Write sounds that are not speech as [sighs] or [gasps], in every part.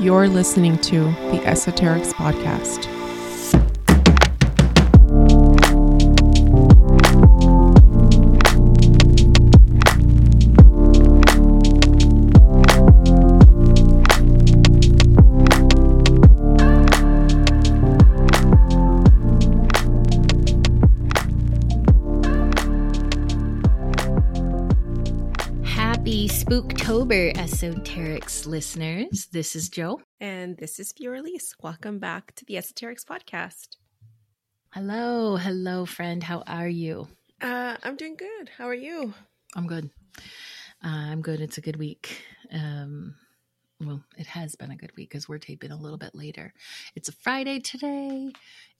You're listening to the Esoterix Podcast. Esoterix listeners. This is Jo. And this is Fioraliz. Welcome back to the Esoterix Podcast. Hello, hello, friend. How are you? Uh, I'm doing good. How are you? I'm good. Uh, I'm good. It's a good week. Um, well, it has been a good week because we're taping a little bit later. It's a Friday today,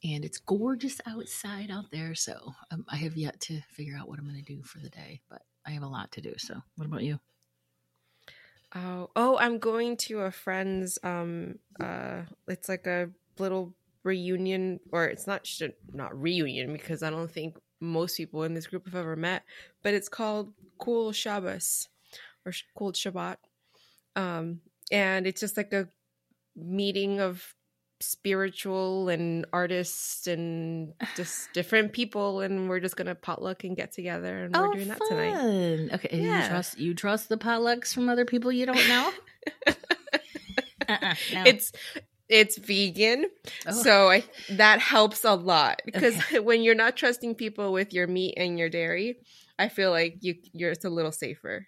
and it's gorgeous outside out there. So um, I have yet to figure out what I'm going to do for the day, but I have a lot to do. So, what about you? Oh, oh, I'm going to a friend's. Um, uh, it's like a little reunion, or it's not not reunion because I don't think most people in this group have ever met. But it's called Cool Shabbos or Cool Shabbat, um, and it's just like a meeting of spiritual and artists and just [sighs] different people and we're just gonna potluck and get together and we're doing that tonight. Okay, Yeah. you trust you trust the potlucks from other people you don't know? [laughs] uh-uh, no. it's it's vegan Oh. so i that helps a lot because Okay. [laughs] when you're not trusting people with your meat and your dairy i feel like you you're it's a little safer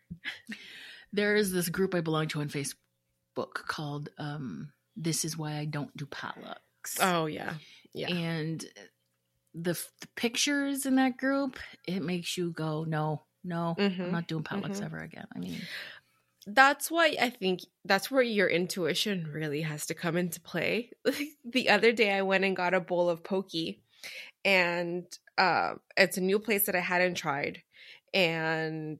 there is this group I belong to on Facebook called um, "This Is Why I Don't Do Potlucks." oh yeah yeah and the, f- the pictures in that group it makes you go, "No, no, I'm Mhm, not doing potlucks mhm. ever again." I mean, that's why I think that's where your intuition really has to come into play. [laughs] the other day, I went and got a bowl of poke, and uh, it's a new place that I hadn't tried, and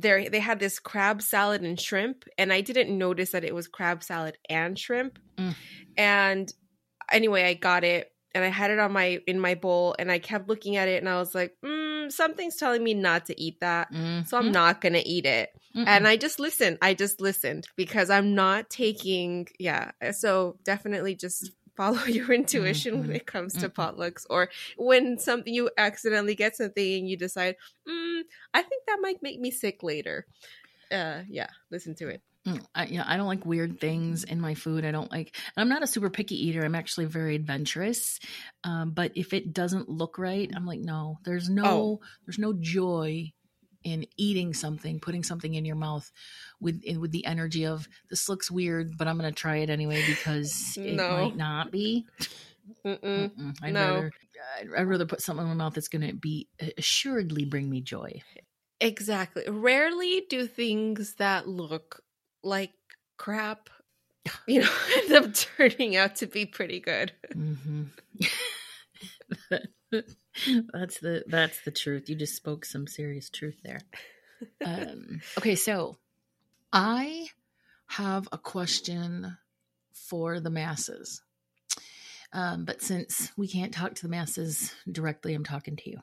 there they had this crab salad and shrimp, and I didn't notice that it was crab salad and shrimp. Mm. And anyway, I got it. And I had it on my in my bowl, and I kept looking at it, and I was like, mm, "Something's telling me not to eat that, so I'm mhm, not gonna eat it." mm-mm. and I just listened. I just listened because I'm not taking, yeah. So definitely just follow [laughs] your intuition when Mhm. it comes to Mhm. potlucks or when something you accidentally get something and you decide, mm, I think that might make me sick later. Uh, yeah, listen to it. Mm, I, you know, I don't like weird things in my food. I don't like. and I'm not a super picky eater. I'm actually very adventurous. Um, but if it doesn't look right, I'm like, no. There's no. Oh. There's no joy in eating something, putting something in your mouth with in, with the energy of this looks weird, but I'm going to try it anyway because it might not be. Mm-mm. Mm-mm. I'd no. rather. I'd, I'd rather put something in my mouth that's going to be assuredly bring me joy. Exactly. Rarely do things that look like crap, you know, [laughs] end up [laughs] turning out to be pretty good. [laughs] hmm [laughs] that's the that's the truth. You just spoke some serious truth there. Um, [laughs] okay, so I have a question for the masses. Um, but since we can't talk to the masses directly, I'm talking to you.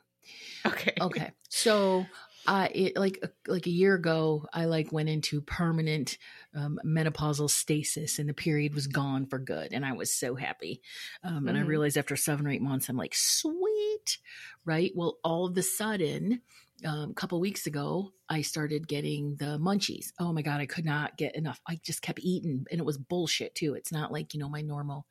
Okay. Okay, [laughs] so I it, like like a year ago, I like went into permanent um, menopausal stasis, and the period was gone for good, and I was so happy. Um, and I Mhm. realized after seven or eight months, I'm like, sweet, right? Well, all of a sudden, um, a couple weeks ago, I started getting the munchies. Oh my god, I could not get enough. I just kept eating, and it was bullshit too. It's not like you know my normal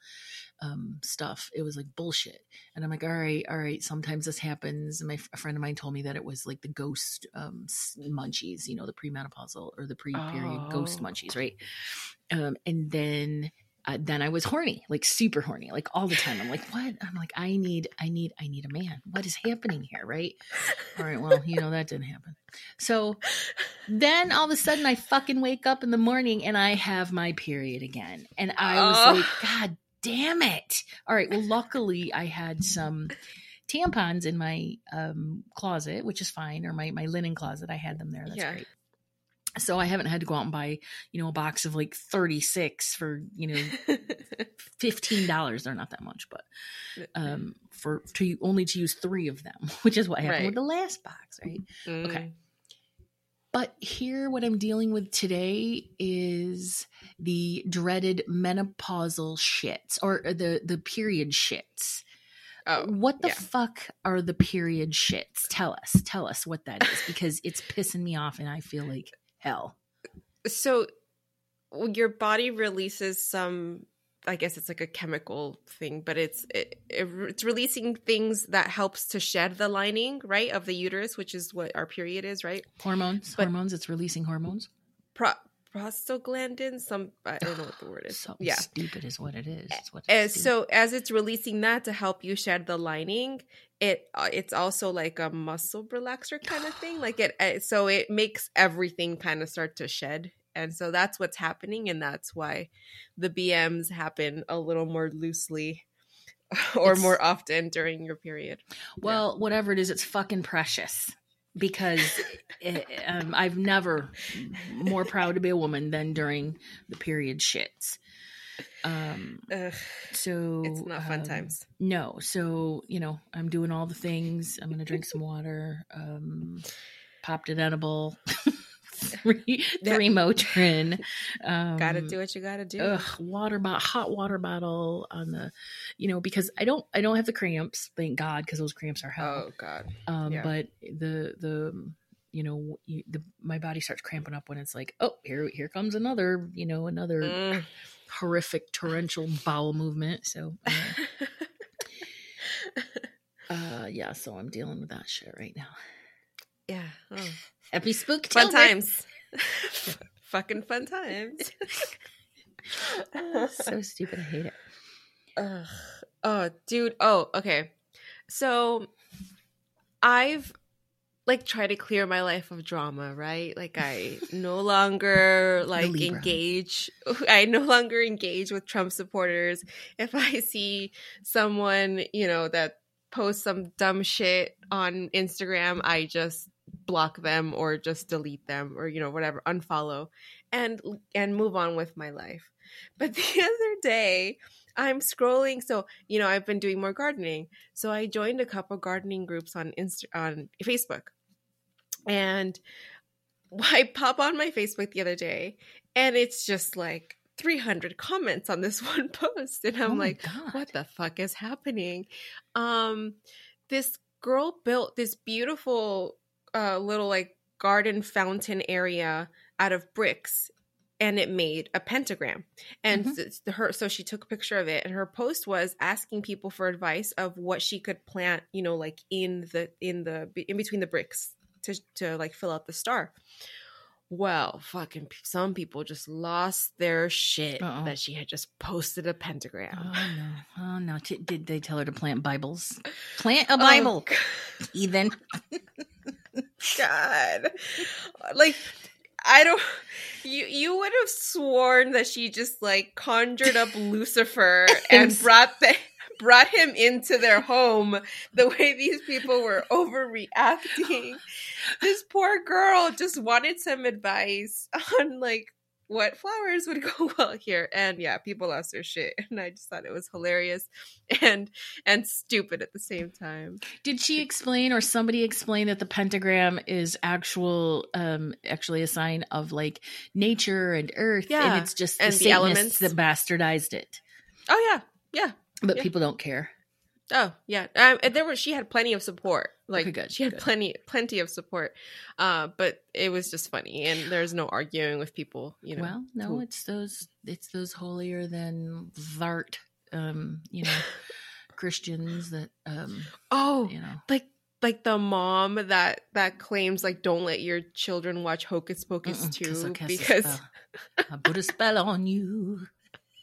um, stuff. It was like bullshit. And I'm like, all right, all right. Sometimes this happens. And my a friend of mine told me that it was like the ghost um, munchies, you know, the premenopausal or the pre-period ghost Oh. munchies, right? Um, and then, uh, then I was horny, like super horny, like all the time. I'm like, what? I'm like, I need, I need, I need a man. What is happening here, right? All right, well, you know that didn't happen. So then all of a sudden, I fucking wake up in the morning and I have my period again, and I was Oh. like, God damn it! All right, well, luckily I had some tampons in my um, closet, which is fine, or my my linen closet. I had them there. That's Yeah. great. So I haven't had to go out and buy, you know, a box of like 36 for, you know, [laughs] $15. They're not that much, but um for to only to use 3 of them, [laughs] which is what happened Right. with the last box, right? Mm. okay. But here, what I'm dealing with today is the dreaded menopausal shits or uh, the the period shits. Oh, what the yeah. fuck are the period shits? Tell us, tell us what that is because it's pissing me off and I feel like hell. so your body releases some i guess it's like a chemical thing but it's it, it, it's releasing things that helps to shed the lining right of the uterus which is what our period is right Hormones, But- hormones. It's releasing hormones. Pro- prostaglandins some i don't know what the word is Something yeah stupid is what it is. It's what so as it's releasing that to help you shed the lining it uh, it's also like a muscle relaxer kind of thing like it uh, so it makes everything kind of start to shed and so that's what's happening and that's why the bms happen a little more loosely [laughs] or It's- more often during your period Well, whatever it is, it's fucking precious because [laughs] it, um, I've never more proud to be a woman than during the period shits. Um, Ugh, so it's not fun um, times No, so you know, I'm doing all the things. I'm gonna drink some water. Um, popped an edible. [laughs] [laughs] three, three Motrin. [laughs] Um, gotta do what you gotta do ugh, water bottle, hot water bottle on the, you know, because I don't, I don't have the cramps, thank God, because those cramps are hell. oh god um, yeah. but the the, you know, you, the my body starts cramping up when it's like, oh, here here comes another, you know, another Mm. horrific torrential bowel movement. So, uh, [laughs] uh, yeah, so I'm dealing with that shit right now. Yeah oh. Happy spook fun times [laughs] fucking fun times [laughs] so stupid. I hate it. Ugh. Oh, dude. Oh, okay. So I've like tried to clear my life of drama, right? Like I [laughs] no longer like engage I no longer engage with Trump supporters. If I see someone, you know, that posts some dumb shit on Instagram, I just block them or just delete them or you know whatever unfollow and and move on with my life. [laughs] But the other day i'm scrolling so you know i've been doing more gardening. So i joined a couple gardening groups on Insta- on facebook. And [laughs] i pop on my facebook the other day and it's just like 300 comments on this [laughs] one post. And i'm Oh like God. what the fuck is happening? Um this girl built this beautiful uh little like garden fountain area out of bricks and it made a pentagram and Mhm. her so she took a picture of it and her post was asking people for advice of what she could plant you know like in the in the in between the bricks to to like fill out the star well fucking some people just lost their shit Uh-oh. that she had just posted a pentagram Oh no! Oh no! T- did they tell her to plant Bibles? [laughs] Plant Oh, a Bible, heathen. [laughs] [laughs] God. Like I don't you you would have sworn that she just like conjured up [laughs] Lucifer [laughs] and brought the brought him into their home the way these people were overreacting. This poor girl just wanted some advice on like what flowers would [laughs] go well here and yeah people lost their shit [laughs] and i just thought it was hilarious [laughs] and and stupid at the same time Did she explain, or somebody explain that the pentagram is actual, um, actually a sign of like nature and earth, Yeah, and it's just the and the elements. that bastardized it. oh yeah yeah But Yeah. people don't care. Oh yeah, um, and there was she had plenty of support. Like Okay, good, she had good. plenty plenty of support, uh, but it was just funny, and [sighs] there's no arguing with people. You know, well, no, who- it's those it's those holier than thart, um, you know, [laughs] Christians that, um, oh, you know, like like the mom that that claims like don't let your children watch Hocus Pocus too because. I put a spell on you,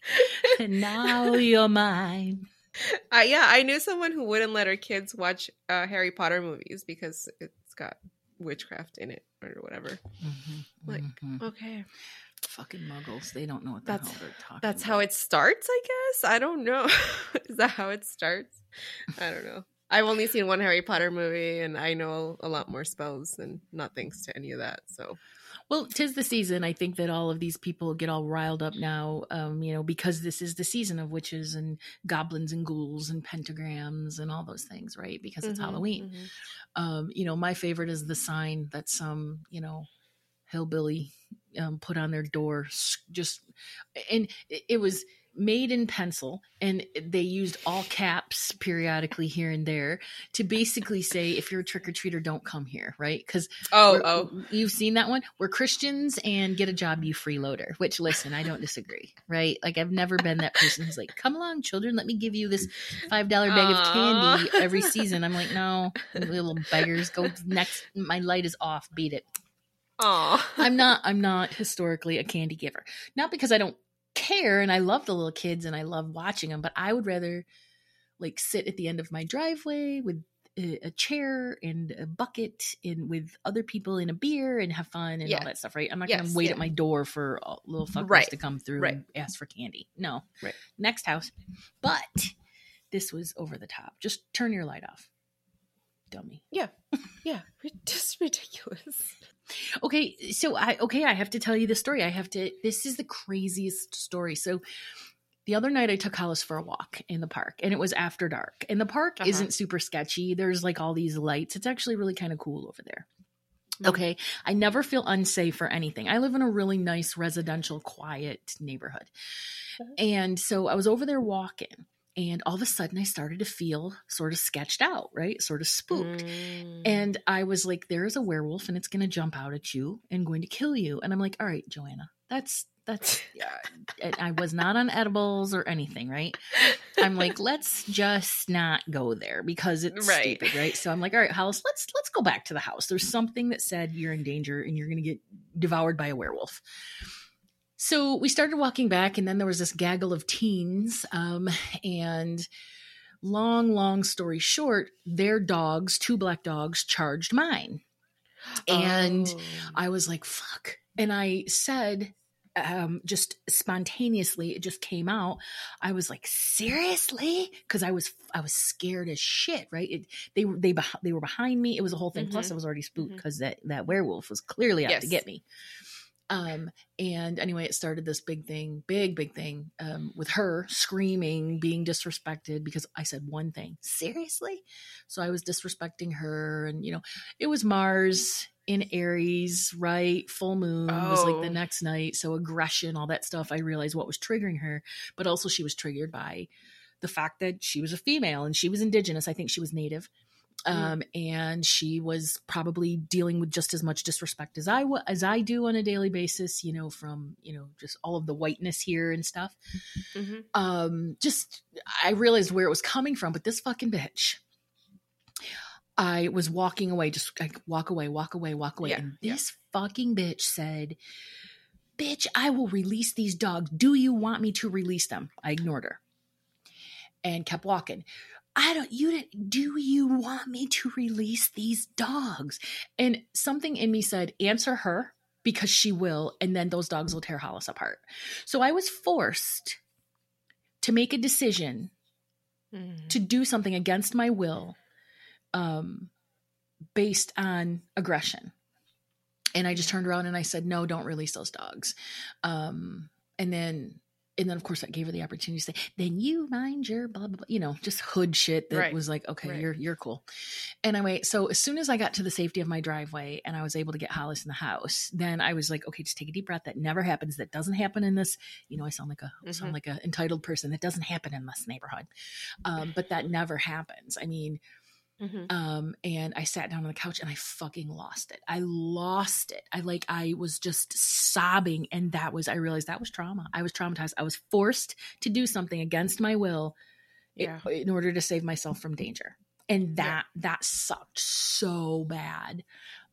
[laughs] and now you're mine. [laughs] I yeah I knew someone who wouldn't let her kids watch uh, Harry Potter movies because it's got witchcraft in it or whatever. Mhm, Like, mhm. Okay, fucking muggles, they don't know what the That's- hell they're talking. that's how it starts. I guess I don't know. [laughs] Is that how it starts? I don't know. I've only seen one Harry Potter movie, and I know a lot more spells, and not thanks to any of that. So Well, tis the season. I think that all of these people get all riled up now, um, you know, because this is the season of witches and goblins and ghouls and pentagrams and all those things, right? Because it's Mhm, Halloween. mhm. Um, you know, my favorite is the sign that some, you know, hillbilly um, put on their door just and it was made in pencil and they used all caps periodically here and there to basically say if you're a trick-or-treater don't come here right? Because oh oh. you've seen that one? We're christians and get a job you freeloader which listen i don't disagree right? Like i've never been that person who's like come along children let me give you this five dollar bag of candy every [laughs] season. I'm like no little beggars go next my light is off beat it. Aww. I'm not I'm not historically a candy giver. Not because I don't care and I love the little kids and I love watching them, but I would rather like sit at the end of my driveway with a, a chair and a bucket and with other people in a beer and have fun and Yeah. all that stuff, right? I'm not Yes, going to wait yeah. at my door for little fuckers Right, to come through right. and ask for candy. No. Right. Next house. But this was over the top. Just turn your light off. Dummy. Yeah. Yeah. [laughs] Just ridiculous. Okay, so I okay, I have to tell you the story. I have to this is the craziest story. So the other night I took Hollis for a walk in the park and it was after dark. And the park Uh-huh. isn't super sketchy. There's like all these lights. It's actually really kind of cool over there. Mm. Okay, I never feel unsafe for anything. I live in a really nice residential quiet neighborhood. Mhm. And so I was over there walking and all of a sudden I started to feel sort of sketched out, right? Sort of spooked. Mm. And I was like, there is a werewolf and it's going to jump out at you and going to kill you. And I'm like, all right, Joanna, that's, that's, [laughs] yeah. I was not on edibles or anything, right? I'm like, [laughs] let's just not go there because it's Right. stupid, right? So I'm like, all right, Hollis, let's, let's go back to the house. There's something that said you're in danger and you're going to get devoured by a werewolf. So we started walking back, and then there was this gaggle of teens. Um, and long, long story short, their dogs, two black dogs, charged mine. And Oh. I was like, fuck. And I said, um, just spontaneously, it just came out. I was like, seriously? Because I was, I was scared as shit. Right? It, they were, they, they were behind me. It was a whole thing. Plus, Mhm. I was already spooked because that that werewolf was clearly out to get me. Um, and anyway, it started this big thing, big, big thing, um, with her screaming, being disrespected because I said one thing. Seriously? So I was disrespecting her, and you know, it was Mars in Aries, right? Full moon was like the Oh. next night. So aggression, all that stuff. I realized what was triggering her, but also she was triggered by the fact that she was a female and she was indigenous. I think she was native. Mm. Um, and she was probably dealing with just as much disrespect as I as I do on a daily basis, you know, from you know just all of the whiteness here and stuff. Mhm. Um, just I realized where it was coming from, but this fucking bitch. I was walking away, just like walk away, walk away, walk away, Yeah, and yeah. this fucking bitch said, "Bitch, I will release these dogs. Do you want me to release them?" I ignored her and kept walking. I don't you didn't do you want me to release these dogs? And something in me said, answer her because she will, and then those dogs will tear Hollis apart. So I was forced to make a decision Mhm. to do something against my will um based on aggression and i just turned around and i said no don't release those dogs um and then and then of course I gave her the opportunity to say, then you mind your blah blah blah, you know, just hood shit that Right. was like, okay, Right. you're you're cool. Anyway, so as soon as I got to the safety of my driveway and I was able to get Hollis in the house, then I was like, okay, just take a deep breath. That never happens. That doesn't happen in this. You know, I sound like a Mhm. sound like an entitled person. That doesn't happen in this neighborhood. Um, but that never happens. I mean, Mhm. um and i sat down on the couch and i fucking lost it i lost it i like i was just sobbing and that was i realized that was trauma i was traumatized i was forced to do something against my will Yeah. in, order to save myself from danger and Yeah. that that sucked so bad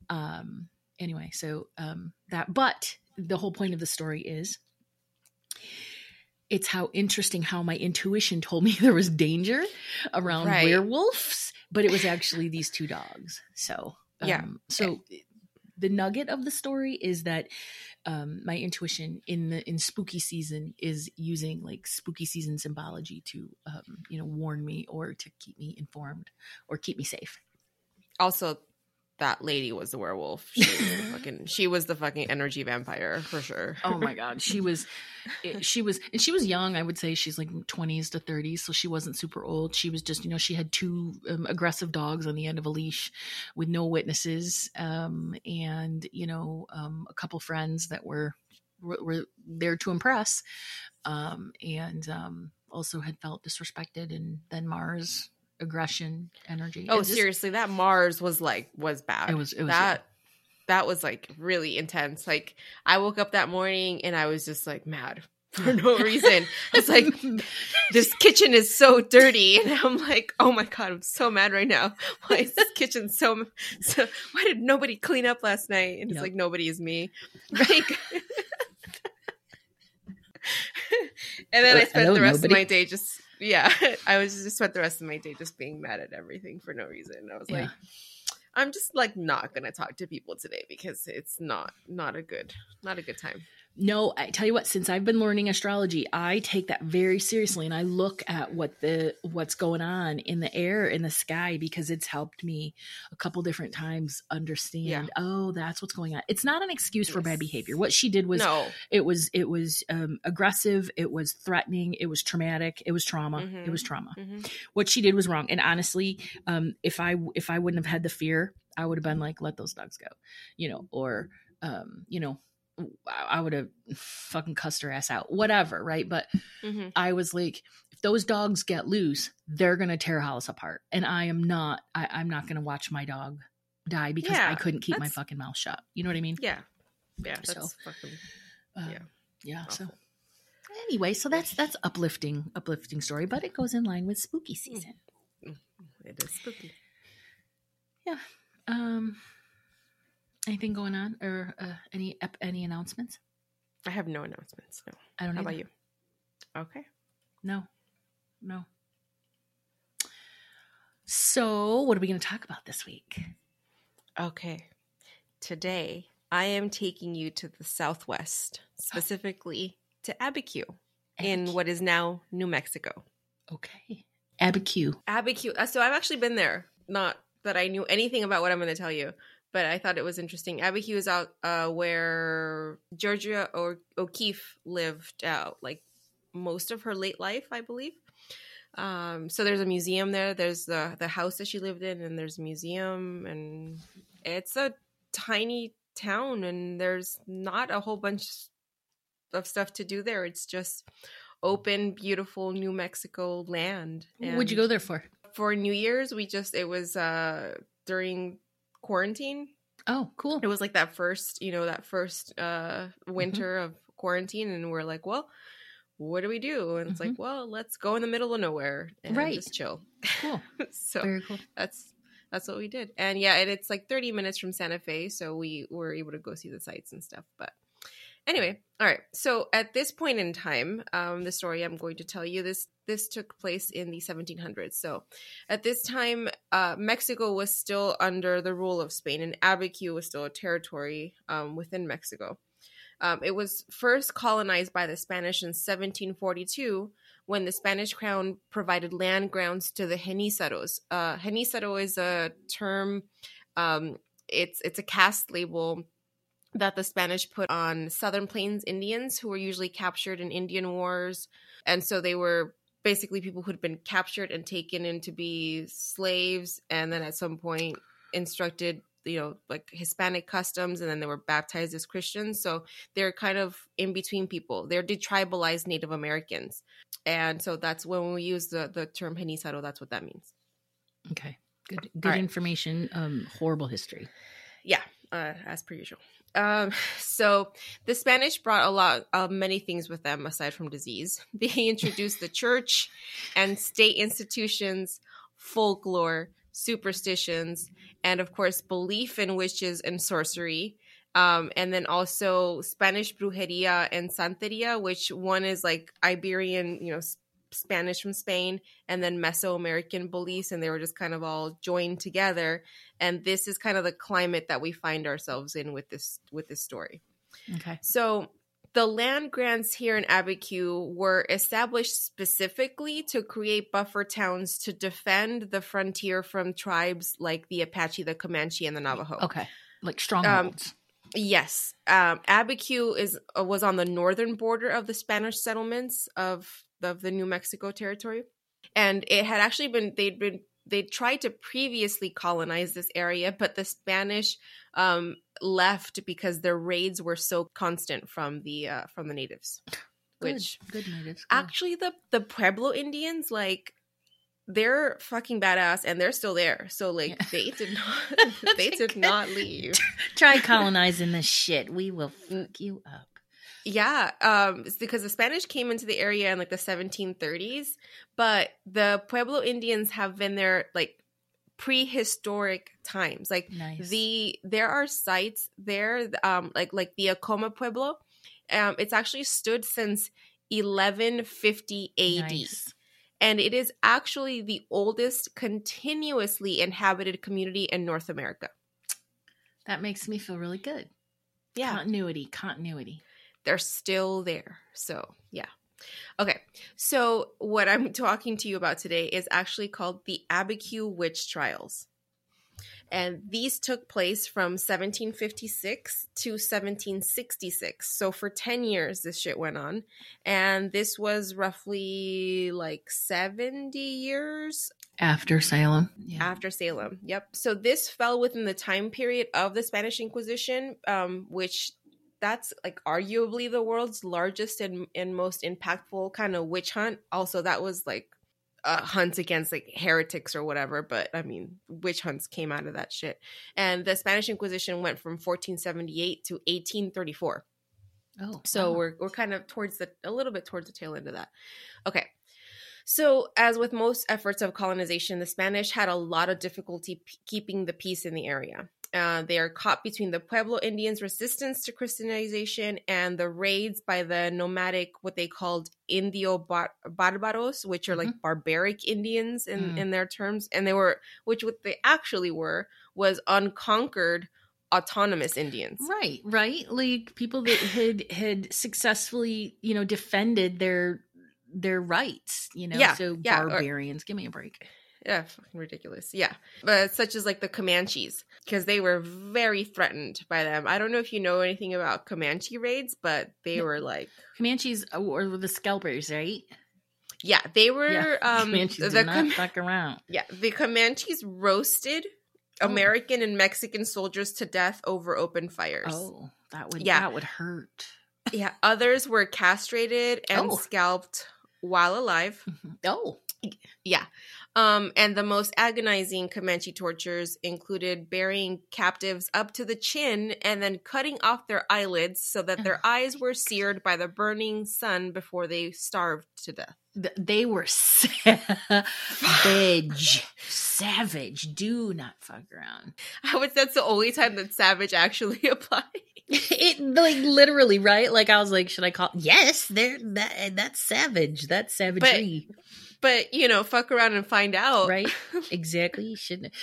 um anyway so um that but the whole point of the story is it's how interesting how my intuition told me [laughs] there was danger around Right. werewolves, but it was actually these two dogs. So, um, Yeah. So the nugget of the story is that um, my intuition in the in spooky season is using like spooky season symbology to um, you know warn me or to keep me informed or keep me safe. Also, that lady was the werewolf. She was the [laughs] fucking she was the fucking energy vampire for sure. oh my [laughs] god she was she was and she was young i would say she's like 20s to 30s so she wasn't super old she was just you know she had two um, aggressive dogs on the end of a leash with no witnesses um, and you know um, a couple friends that were were, were there to impress um, and um, also had felt disrespected and then mars aggression energy Oh, just- seriously, that Mars was like was bad. It was- it was- that that was like really intense. Like I woke up that morning and I was just like mad [laughs] for no [laughs] reason. It's like this kitchen is so dirty, [laughs] and I'm like, oh my god, I'm so mad right now. Why is this kitchen so? so why did nobody clean up last night? And it's Yep. like nobody is me. Like. and then I spent hello, the rest nobody. of my day just yeah. [laughs] I was just spent the rest of my day just being mad at everything for no reason. I was like, I'm just like not gonna talk to people today because it's not not a good not a good time. No, I tell you what, since I've been learning astrology, I take that very seriously and I look at what the what's going on in the air in the sky because it's helped me a couple different times understand, Yeah. oh, that's what's going on. It's not an excuse for bad behavior. What she did was no, it was it was um, aggressive, it was threatening, it was traumatic, it was trauma. It Mhm. was trauma. Mhm. What she did was wrong. And honestly, um if I if I wouldn't have had the fear, I would have been like let those dogs go. You know, or um, you know, I would have fucking cussed her ass out, whatever, right? But Mhm. I was like, if those dogs get loose, they're gonna tear Hollis apart, and I am not. I, I'm not gonna watch my dog die because I couldn't keep my fucking mouth shut. You know what I mean? yeah, yeah, that's So, fucking Uh, yeah. yeah. So anyway, so that's that's uplifting, uplifting story, but it goes in line with spooky season. It is spooky. Yeah. Um, anything going on or uh, any any announcements? I have no announcements. No. I don't. How about you? Okay. No, no. So, what are we going to talk about this week? Okay. Today, I am taking you to the Southwest, [gasps] specifically to Abiquiu, in what is now New Mexico. Okay, Abiquiu. Abiquiu. uh, So I've actually been there. Not that I knew anything about what I'm going to tell you, but I thought it was interesting. Abiquiu is out uh, where Georgia or O'Keeffe lived out like most of her late life, I believe. Um, so there's a museum there. There's the the house that she lived in, and there's a museum, and it's a tiny town, and there's not a whole bunch of stuff to do there. It's just open, beautiful New Mexico land. What'd you go there for? for New Year's? We just it was uh during quarantine. Oh, cool. It was like that first, you know, that first uh Mm-hmm. winter of quarantine, and we're like, well. What do we do? And it's like, well, let's go in the middle of nowhere and Mm-hmm. Right. just chill. Cool. [laughs] so Very cool. that's that's what we did and yeah and it's like 30 minutes from santa fe so we were able to go see the sights and stuff but anyway all right so at this point in time um, the story i'm going to tell you this this took place in the 1700s so at this time uh, mexico was still under the rule of spain and abiquiu was still a territory um, within mexico um, it was first colonized by the spanish in 1742 when the Spanish crown provided land grounds to the Genizaros. Uh, is a term. Um, it's it's a caste label that the Spanish put on Southern Plains Indians who were usually captured in Indian wars, and so they were basically people who'd been captured and taken in to be slaves, and then at some point instructed you know like hispanic customs and then they were baptized as christians so they're kind of in between people they're detribalized native americans and so that's when we use the the term genizaro that's what that means Okay. Good. Good right. information. Um, horrible history. yeah uh, as per usual um [laughs] so the spanish brought a lot of many things with them aside from disease. [laughs] They introduced the church and state institutions folklore superstitions and of course belief in witches and sorcery. Um, and then also Spanish brujeria and santeria, which one is like Iberian, you know, Spanish from Spain, and then Mesoamerican beliefs, and they were just kind of all joined together. And this is kind of the climate that we find ourselves in with this with this story. Okay. So the land grants here in Abiquiu were established specifically to create buffer towns to defend the frontier from tribes like the Apache, the Comanche, and the Navajo. Okay. Like strongholds. Yes, um, Abiquiu is uh, was on the northern border of the Spanish settlements of of the New Mexico territory, and it had actually been they'd been they tried to previously colonize this area, but the Spanish um, left because their raids were so constant from the uh, from the natives. Good, Which good natives. good. actually the the Pueblo Indians like they're fucking badass and they're still there. So like Yeah. they did not [laughs] they did not leave. Try colonizing this shit. We will fuck you up. Yeah, um, it's because the Spanish came into the area in like the 1730s, but the Pueblo Indians have been there like prehistoric times. Like Nice. the there are sites there, um, like like the Acoma Pueblo. Um, it's actually stood since 1150 AD, Nice. and it is actually the oldest continuously inhabited community in North America. That makes me feel really good. Yeah, Continuity, continuity. They're still there. So, yeah. Okay. So, what I'm talking to you about today is actually called the Abiquiu Witch Trials. And these took place from 1756 to 1766. So, for 10 years, this shit went on. And this was roughly like 70 years After Salem. Yeah. after Salem. Yep. So this fell within the time period of the Spanish Inquisition, um, which that's like arguably the world's largest and, and most impactful kind of witch hunt. Also, that was like a hunt against like heretics or whatever. But I mean, witch hunts came out of that shit. And the Spanish Inquisition went from 1478 to 1834. oh. So wow. we're we're kind of towards the a little bit towards the tail end of that. Okay. So, as with most efforts of colonization, the Spanish had a lot of difficulty p- keeping the peace in the area. Uh, they are caught between the Pueblo Indians' resistance to Christianization and the raids by the nomadic, what they called Indio bar- Barbaros, which are like barbaric Indians in, Mm. in their terms. And they were, which what they actually were, was unconquered autonomous Indians. Right, right. Like people that [sighs] had had successfully, you know, defended their their rights, you know. Yeah, so yeah, or- barbarians, give me a break. Yeah, fucking ridiculous. Yeah. But such as like the Comanches, because they were very threatened by them. I don't know if you know anything about Comanche raids, but they Yeah. were like, Comanches uh, or the scalpers, right? yeah, they were, yeah. um, Comanches the not Com- fuck around. yeah, the Comanches roasted Oh. American and Mexican soldiers to death over open fires. Oh, that would Yeah. that would hurt. Yeah. Others were castrated and Oh. scalped while alive. Mhm. Oh, Yeah. Um, and the most agonizing Comanche tortures included burying captives up to the chin and then cutting off their eyelids so that their eyes were seared by the burning sun before they starved to death. They were [laughs] savage, savage. Do not fuck around. I would that's the only time that savage actually [laughs] applied. It like literally right. Like I was like, should I call? Yes, they're that. That's savage. That's savagery. But you know, fuck around and find out. right? [laughs] Exactly. Shouldn't.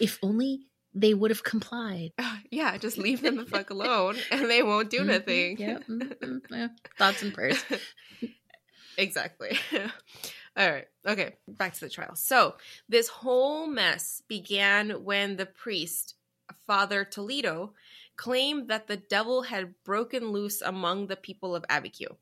If only they would have complied. yeah, just leave them the fuck alone and they won't do Mhm, nothing. Yeah. [laughs] mhm, yeah. Thoughts and prayers. [laughs] exactly. All right. Okay. Back to the trial. So, this whole mess began when the priest, Father Toledo, claimed that the devil had broken loose among the people of Abiquiu.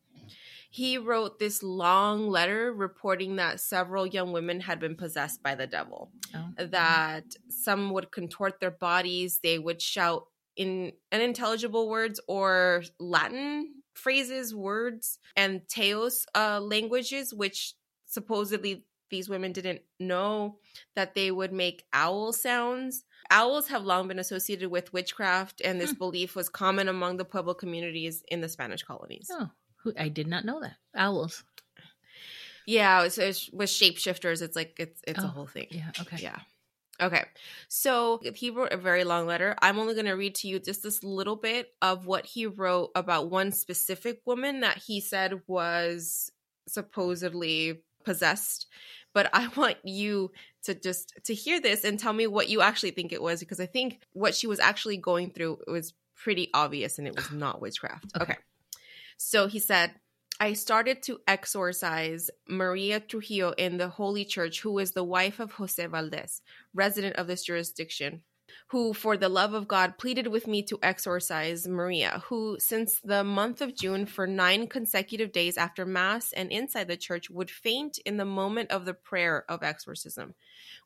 He wrote this long letter reporting that several young women had been possessed by the devil, Oh. that some would contort their bodies, they would shout in unintelligible words or Latin phrases, words, and Teos uh, languages, which supposedly these women didn't know, that they would make owl sounds. Owls have long been associated with witchcraft, and this Hmm. belief was common among the Pueblo communities in the Spanish colonies. Oh, who, I did not know that. Owls. Yeah, it's with shapeshifters, it's like it's it's a Oh, whole thing. Yeah. Okay. Yeah. Okay. So he wrote a very long letter. I'm only going to read to you just this little bit of what he wrote about one specific woman that he said was supposedly possessed. But I [laughs] want you to just to hear this and tell me what you actually think it was because I think what she was actually going through was pretty obvious and it was not witchcraft. Okay. okay. So he said, I started to exorcise Maria Trujillo in the Holy Church, who is the wife of Jose Valdez, resident of this jurisdiction, who, for the love of God, pleaded with me to exorcise Maria, who, since the month of June, for nine consecutive days after Mass and inside the church, would faint in the moment of the prayer of exorcism.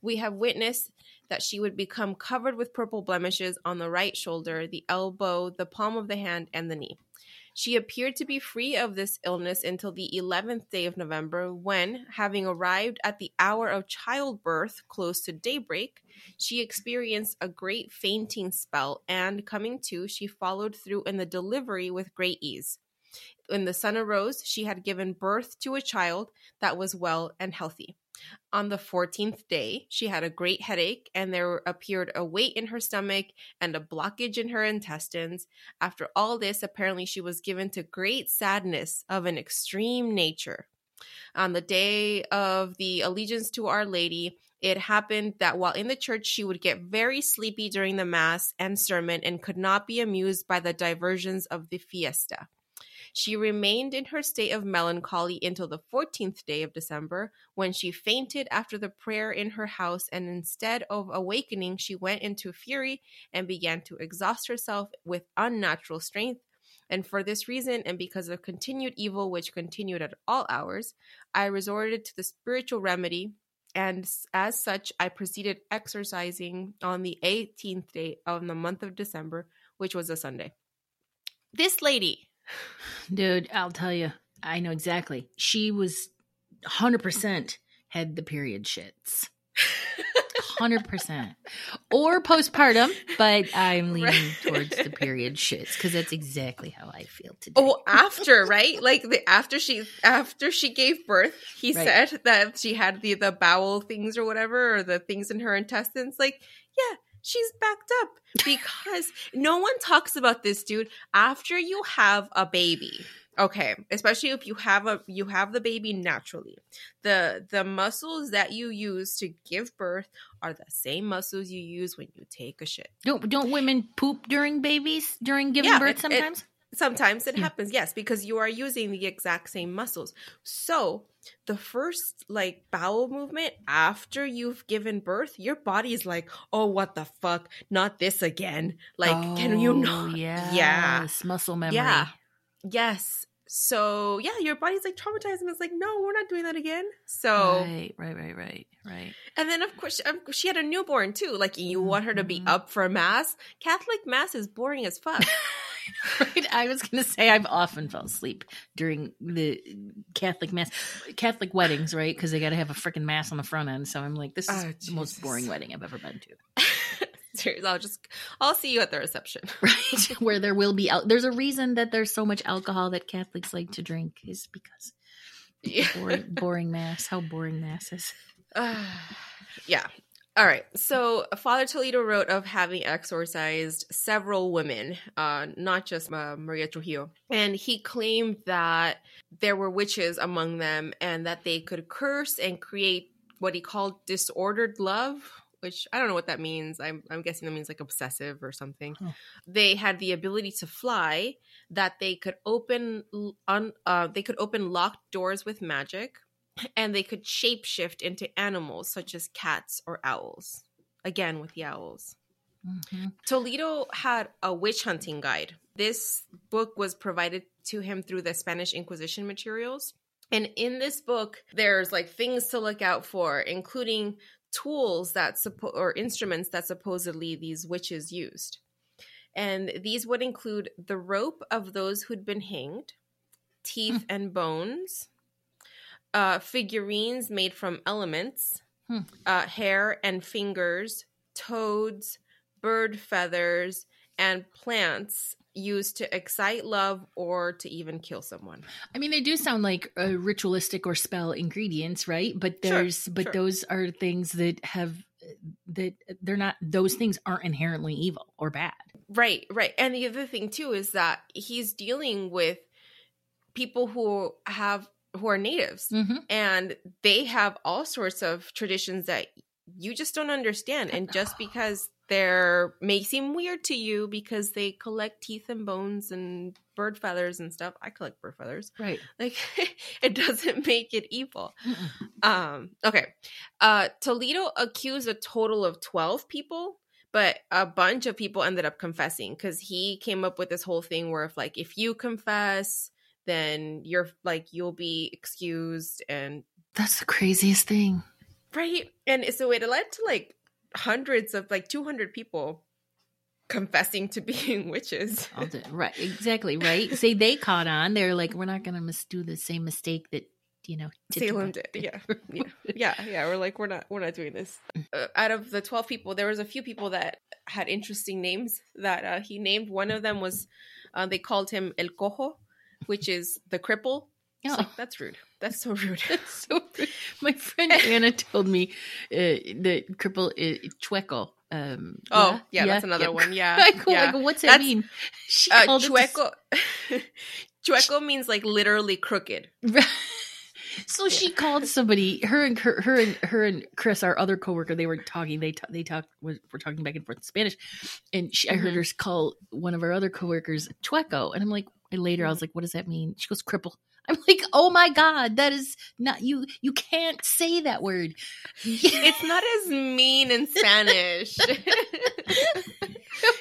We have witnessed that she would become covered with purple blemishes on the right shoulder, the elbow, the palm of the hand, and the knee. She appeared to be free of this illness until the 11th day of November, when, having arrived at the hour of childbirth close to daybreak, she experienced a great fainting spell, and coming to, she followed through in the delivery with great ease. When the sun arose, she had given birth to a child that was well and healthy. On the 14th day, she had a great headache, and there appeared a weight in her stomach and a blockage in her intestines. After all this, apparently she was given to great sadness of an extreme nature. On the day of the allegiance to Our Lady, it happened that while in the church, she would get very sleepy during the Mass and sermon and could not be amused by the diversions of the fiesta. She remained in her state of melancholy until the 14th day of December, when she fainted after the prayer in her house, and instead of awakening, she went into fury and began to exhaust herself with unnatural strength. And for this reason, and because of continued evil which continued at all hours, I resorted to the spiritual remedy and as such, I proceeded exercising on the 18th day of the month of December, which was a Sunday. This lady Dude, I'll tell you, I know exactly. She was 100% had the period shits. 100%. Or postpartum, but I'm leaning right. towards the period shits because that's exactly how I feel today. Oh, after, right? Like the after she after she gave birth, he right. said that she had the the bowel things or whatever or the things in her intestines like, yeah, she's backed up because no one talks about this dude. After you have a baby okay especially if you have a you have the baby naturally the the muscles that you use to give birth are the same muscles you use when you take a shit. Don't don't women poop during babies during giving yeah, birth sometimes it, Sometimes it happens, yes, because you are using the exact same muscles. So, the first like bowel movement after you've given birth, your body is like, "Oh, what the fuck? Not this again." Like, oh, can you oh, not? Yeah. Yeah. Muscle memory. Yeah. Yes. So, yeah, your body's like traumatized and it's like, "No, we're not doing that again." So, Right, right, right, right. Right. And then of course she, she had a newborn too. Like you want her to be mm-hmm. up for mass. Catholic mass is boring as fuck. [laughs] [laughs] right? I was going to say I've often fell asleep during the Catholic mass, Catholic weddings, right? Because they got to have a freaking mass on the front end. So I'm like, this is oh, the most boring wedding I've ever been to. [laughs] Seriously, I'll just I'll see you at the reception, [laughs] right? Where there will be al- there's a reason that there's so much alcohol that Catholics like to drink is because yeah. boring, boring mass. How boring mass is. Uh, [sighs] yeah, all right. So Father Toledo wrote of having exorcised several women, uh, not just uh, Maria Trujillo. And he claimed that there were witches among them and that they could curse and create what he called disordered love, which I don't know what that means. I'm, I'm guessing that means like obsessive or something. Huh. They had the ability to fly, that they could open un, uh, they could open locked doors with magic and they could shapeshift into animals such as cats or owls. Again, with the owls. Mm-hmm. Toledo had a witch hunting guide. This book was provided to him through the Spanish Inquisition materials. And in this book, there's like things to look out for, including tools that suppo- or instruments that supposedly these witches used. And these would include the rope of those who'd been hanged, teeth mm. and bones, uh, figurines made from elements, hmm. uh, hair and fingers, toads, bird feathers, and plants used to excite love or to even kill someone. I mean, they do sound like uh, ritualistic or spell ingredients, right? But there's, sure, but sure. those are things that have that they're not. Those things aren't inherently evil or bad. Right, right. And the other thing too is that he's dealing with people who have who are natives mm-hmm. and they have all sorts of traditions that you just don't understand and just [sighs] because they're may seem weird to you because they collect teeth and bones and bird feathers and stuff. I collect bird feathers. Right. [laughs] Like [laughs] it doesn't make it evil. Um, okay. Uh, Toledo accused a total of 12 people, but a bunch of people ended up confessing because he came up with this whole thing where if like if you confess, then you're like you'll be excused and That's the craziest thing. right. And so it led to like hundreds of like 200 people confessing to [laughs] being witches. The- right. Exactly. Right. Say they caught on. They're like, we're not going to mis- do the same mistake that you know Salem did, yeah. [laughs] yeah, yeah, yeah. We're like, we're not, we're not doing this. Uh, out of the twelve people, there was a few people that had interesting names that uh, he named. One of them was, uh, they called him El Cojo, which is the cripple. Yeah. like, that's rude. That's so rude. [laughs] That's so [laughs] rude. my friend Anna told me uh, that cripple is chueco. Um, oh, yeah, that's another one. Yeah, [laughs] I go, yeah. I go, what's that mean? She Uh, called it the- chueco. chueco means like literally crooked. so she called somebody. Her and her, her and her and Chris, our other coworker, they were talking. They ta- they talked. We're talking back and forth in Spanish, and she, I heard Mhm. her call one of our other coworkers chueco, and I'm like. And later, I was like, "What does that mean?" She goes, "Cripple." [laughs] I'm like, "Oh my god, that is not you. You can't say that word." It's not [laughs] as mean in Spanish. [laughs]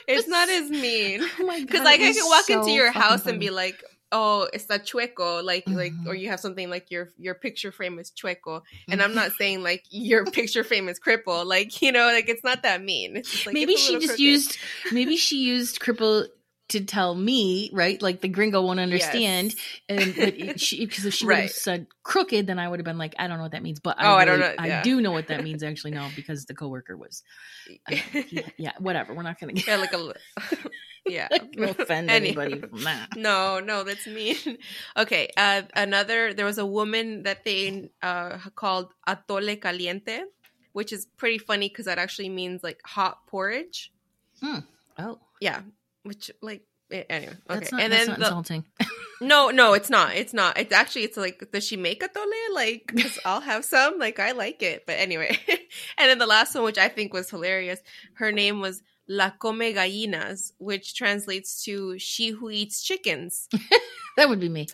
it's not as mean. Oh my god! Because like I can walk so into your house and be like, "Oh, it's a chueco," like like, Mhm. or you have something like your your picture frame is chueco, and I'm not saying like your picture frame is cripple, like you know, like it's not that mean. It's just, like, maybe she just crooked. used maybe she used cripple to tell me right like the gringo won't understand Yes. [laughs] and she because if she would have said crooked then i would have been like i don't know what that means but i, Oh, I don't really- know, i do know what that [laughs] means actually now because the coworker was uh, he- yeah whatever we're not gonna [laughs] get yeah, like a yeah. offend anybody from that No, no, that's mean. Okay, uh, another. There was a woman that they uh, called atole caliente, which is pretty funny because that actually means like hot porridge. oh Yeah, which like eh, anyway. Okay, that's not, and that's then the, insulting [laughs] no, no, it's not. It's not. It's actually it's like does she make atole? Like 'cause I'll have some. Like I like it, but anyway. [laughs] and then the last one, which I think was hilarious, her name was. La come gallinas, which translates to she who eats chickens. [laughs] that would be me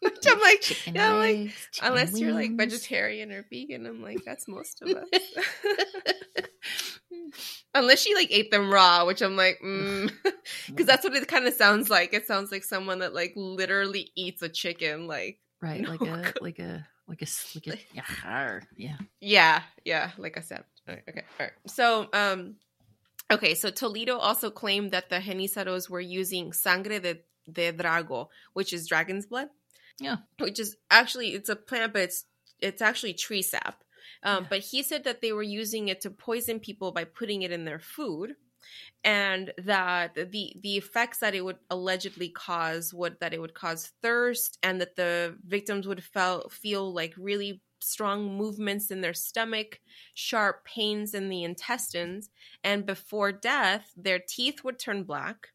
Which [laughs] I'm like, chicken yeah, I'm like, unless you're like vegetarian or vegan, I'm like, that's most of us. [laughs] [laughs] unless she like ate them raw, which I'm like, mm. because that's what it kind of sounds like. It sounds like someone that like literally eats a chicken. Like, right No. like a like a like a like a yeah, yeah yeah, yeah, like I said. Okay, okay, all right. So, um, okay, so Toledo also claimed that the Genizaros were using sangre de, de drago, which is dragon's blood. Yeah. which is actually it's a plant, but it's it's actually tree sap. Um, Yeah. But he said that they were using it to poison people by putting it in their food, and that the the effects that it would allegedly cause would that it would cause thirst, and that the victims would feel feel like really strong movements in their stomach, sharp pains in the intestines, and before death, their teeth would turn black.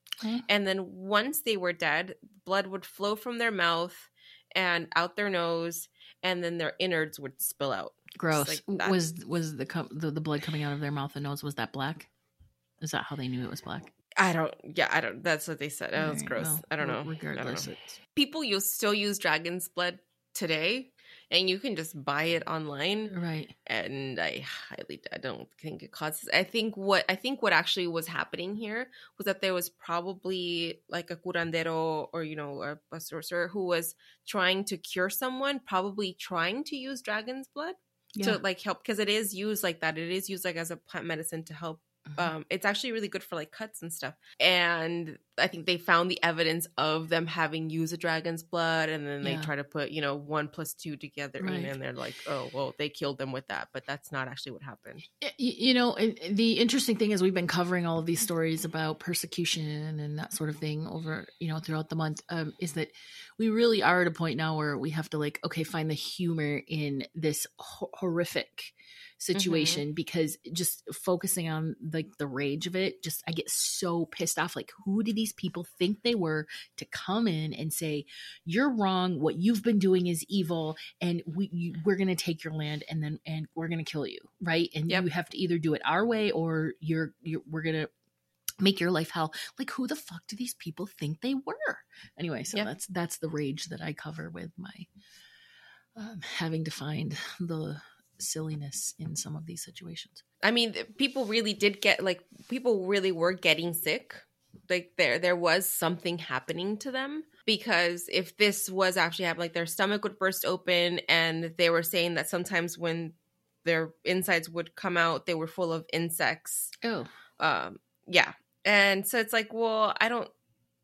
And then once they were dead, blood would flow from their mouth and out their nose, and then their innards would spill out. Gross. like was was the, com- the the blood coming out of their mouth and nose was that black? Is that how they knew it was black? I don't. Yeah, I don't. That's what they said. Oh, it's Alright, gross. well, I don't know. I don't Regardless, know. people use still use dragon's blood today, and you can just buy it online. right. And I highly, I don't think it causes. I think what I think what actually was happening here was that there was probably like a curandero or you know a, a sorcerer who was trying to cure someone, probably trying to use dragon's blood. Yeah. to like help because it is used like that. It is used like as a plant medicine to help. Mhm. Um, it's actually really good for like cuts and stuff. And I think they found the evidence of them having used a dragon's blood, and then they Yeah. try to put you know one plus two together, and- Right. and they're like, oh well, they killed them with that, but that's not actually what happened. You know the interesting thing is we've been covering all of these stories about persecution and that sort of thing over you know throughout the month um, is that we really are at a point now where we have to like okay find the humor in this ho- horrific situation because just focusing on like the rage of it just i get so pissed off like who do these people think they were to come in and say you're wrong. What you've been doing is evil and we you, we're going to take your land and then and we're going to kill you right? And Yep. you have to either do it our way or you're, you're we're going to make your life hell. Like who the fuck do these people think they were? Anyway so Yep. that's that's the rage that i cover with my um, having to find the silliness in some of these situations I mean, people really did get like people really were getting sick. Like there there was something happening to them because if this was actually happening, like their stomach would burst open, and they were saying that sometimes when their insides would come out, they were full of insects. oh Um, yeah, and so it's like, well, I don't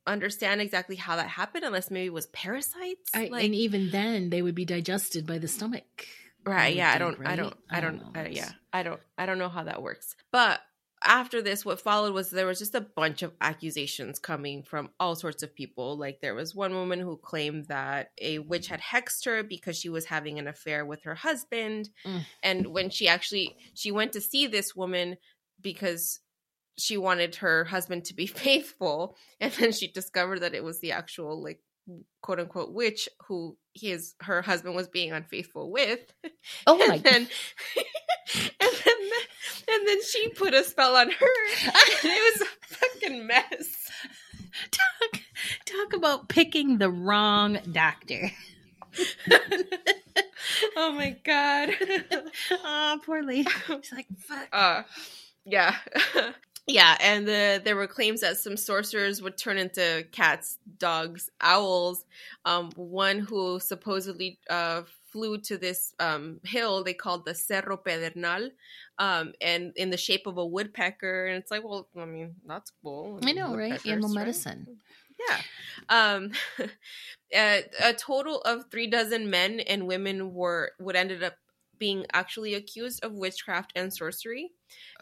understand exactly how that happened unless maybe it was parasites. I, like, and even then they would be digested by the stomach right yeah i don't i don't i I don't, don't. I, yeah i don't i don't know how that works. But after this what followed was there was just a bunch of accusations coming from all sorts of people. Like there was one woman who claimed that a witch had hexed her because she was having an affair with her husband. Mm. and when she actually she went to see this woman because she wanted her husband to be [laughs] faithful. And then she discovered that it was the actual like quote unquote witch who his her husband was being unfaithful with. Oh my and then, [laughs] and then and then she put a spell on her. It was a fucking mess. Talk, talk about picking the wrong doctor. [laughs] Oh my god. [laughs] Oh poor lady. She's like fuck. Uh yeah yeah and the, there were claims that some sorcerers would turn into cats dogs owls. Um one who supposedly uh flew to this um hill they called the cerro pedernal um and in the shape of a woodpecker and it's like well i mean that's cool. I know right? Animal right? medicine. Yeah. Um, [laughs] a, a total of three dozen men and women were would ended up being actually accused of witchcraft and sorcery,